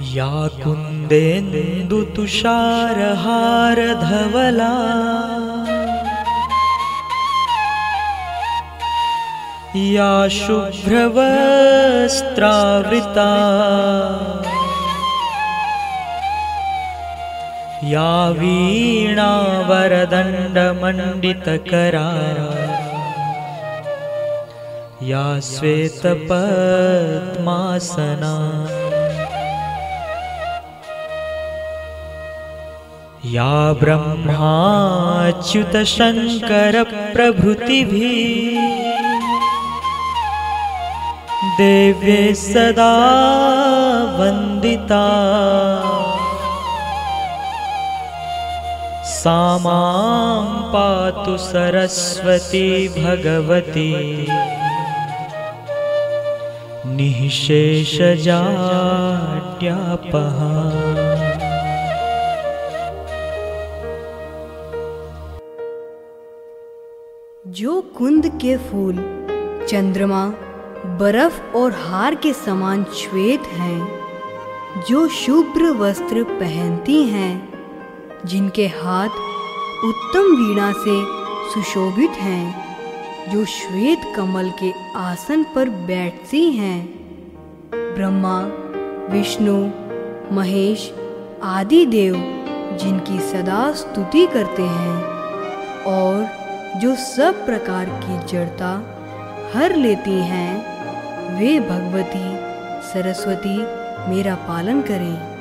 या कुन्देन्दुतुषारहारधवला या शुभ्रवस्त्रावृता। या वीणावरदण्डमण्डितकरा। या श्वेतपद्मासना या ब्रह्माच्युतशङ्करप्रभृतिभिः देव्ये सदा वन्दिता। सा मां पातु सरस्वती भगवती। निःशेषजाड्यापहा जो कुंद के फूल, चंद्रमा, बर्फ़ और हार के समान श्वेत हैं, जो शुभ्र वस्त्र पहनती हैं, जिनके हाथ उत्तम वीणा से सुशोभित हैं, जो श्वेत कमल के आसन पर बैठती हैं। ब्रह्मा, विष्णु, महेश आदि देव जिनकी सदा स्तुति करते हैं, और जो सब प्रकार की जड़ता हर लेती हैं वे भगवती सरस्वती मेरा पालन करें।